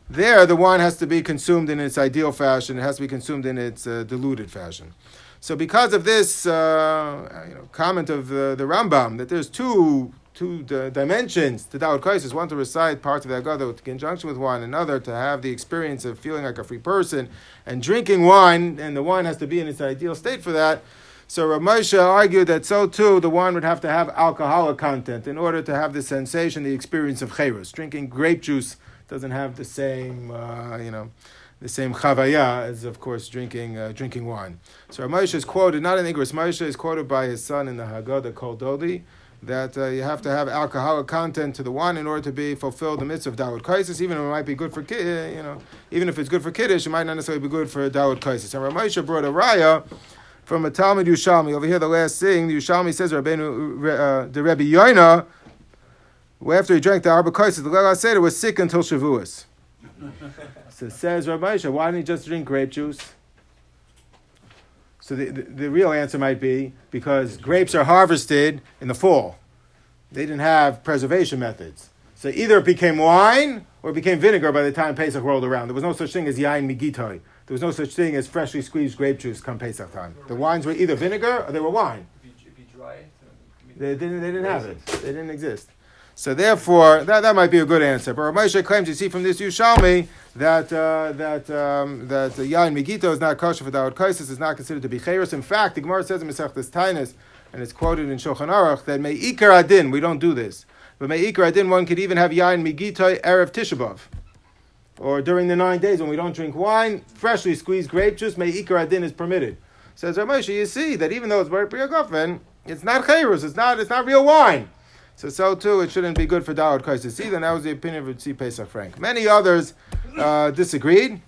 There, the wine has to be consumed in its ideal fashion. It has to be consumed in its uh, diluted fashion. So because of this uh, you know, comment of uh, the Rambam that there's two two d- dimensions to Dawud Kaisis, one to recite parts of the Haggadah in conjunction with wine, another to have the experience of feeling like a free person and drinking wine, and the wine has to be in its ideal state for that. So Ramosha argued that so too the wine would have to have alcoholic content in order to have the sensation, the experience of cherus. Drinking grape juice doesn't have the same, uh, you know, the same chavaya as, of course, drinking uh, drinking wine. So Ramosha is quoted, not in Igros, Moshe is quoted by his son in the Haggadah called Dodi, that uh, you have to have alcoholic content to the wine in order to be fulfilled the mitzvah of Dawud Kaisis, even if it might be good for uh, you know, even if it's good for Kiddush, it might not necessarily be good for Dawud Kaisis. And Ramosha brought a raya from a Talmud Yerushalmi. Over here, the last thing, the Yerushalmi says, Rabbeinu, uh, the Rebbe Yoina, after he drank the Arba Kaisis, the Lala Seder was sick until Shavuos. [laughs] so says Rabbi Moshe, why didn't he just drink grape juice? So the, the, the real answer might be because grapes are harvested in the fall. They didn't have preservation methods. So either it became wine or it became vinegar by the time Pesach rolled around. There was no such thing as yain migitoi. There was no such thing as freshly squeezed grape juice come Pesach time. The wines were either vinegar or they were wine. If you, if you dry it, They didn't, they didn't have it. They didn't exist. So therefore, that, that might be a good answer. But Ramosha claims, you see from this Yerushalmi, that uh, that um, that uh, Yain Megito is not kosher for Dawud Kaisis, is not considered to be Cheres. In fact, the Gemara says in Masechtas Tainus, and it's quoted in Shulchan Aruch, that Me'ikar Adin, we don't do this, but Me'ikar Adin, one could even have Yain Megito Erev Tishabov. Or during the nine days when we don't drink wine, freshly squeezed grape juice, Me'ikar Adin is permitted. Says Ramosha, you see that even though it's very Priyagofen, it's not Cheres, it's not, it's not real wine. So, so too, it shouldn't be good for Dawud Kaisis either, and that was the opinion of Ritzi Pesach Frank. Many others uh, disagreed,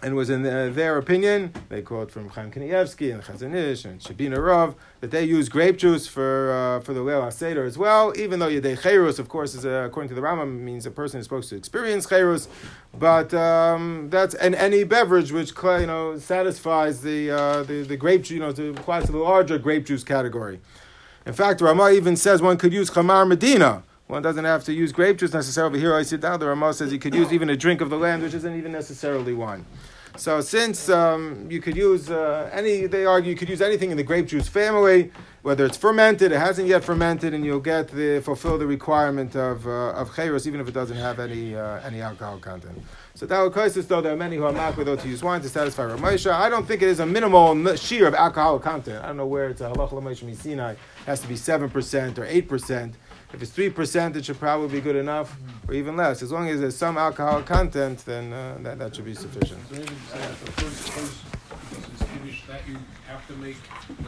and was in uh, their opinion, they quote from Chaim Kanievsky and Chazon Ish and Shabina Rav, that they use grape juice for, uh, for the Leil HaSeder as well, even though Yedei Cherus, of course, is uh, according to the Rambam, means a person is supposed to experience Cherus, but um, that's, and any beverage which, you know, satisfies the, uh, the, the grape juice, you know, to to the larger grape juice category. In fact, the Ramah even says one could use Chamar Medina. One doesn't have to use grape juice necessarily. Here I sit down. The Ramah says you could use even a drink of the land, which isn't even necessarily wine. So since um, you could use uh, any, they argue you could use anything in the grape juice family, whether it's fermented, it hasn't yet fermented, and you'll get the fulfill the requirement of uh, of chayros, even if it doesn't have any uh, any alcohol content. So would though there are many who are not with to use wine to satisfy Ramosha. I don't think it is a minimal shear of alcoholic content. I don't know where it's a halacha l'moshe Sinai has to be seven percent or eight percent. If it's three percent, it should probably be good enough, or even less. As long as there's some alcohol content, then uh, that, that should be sufficient. So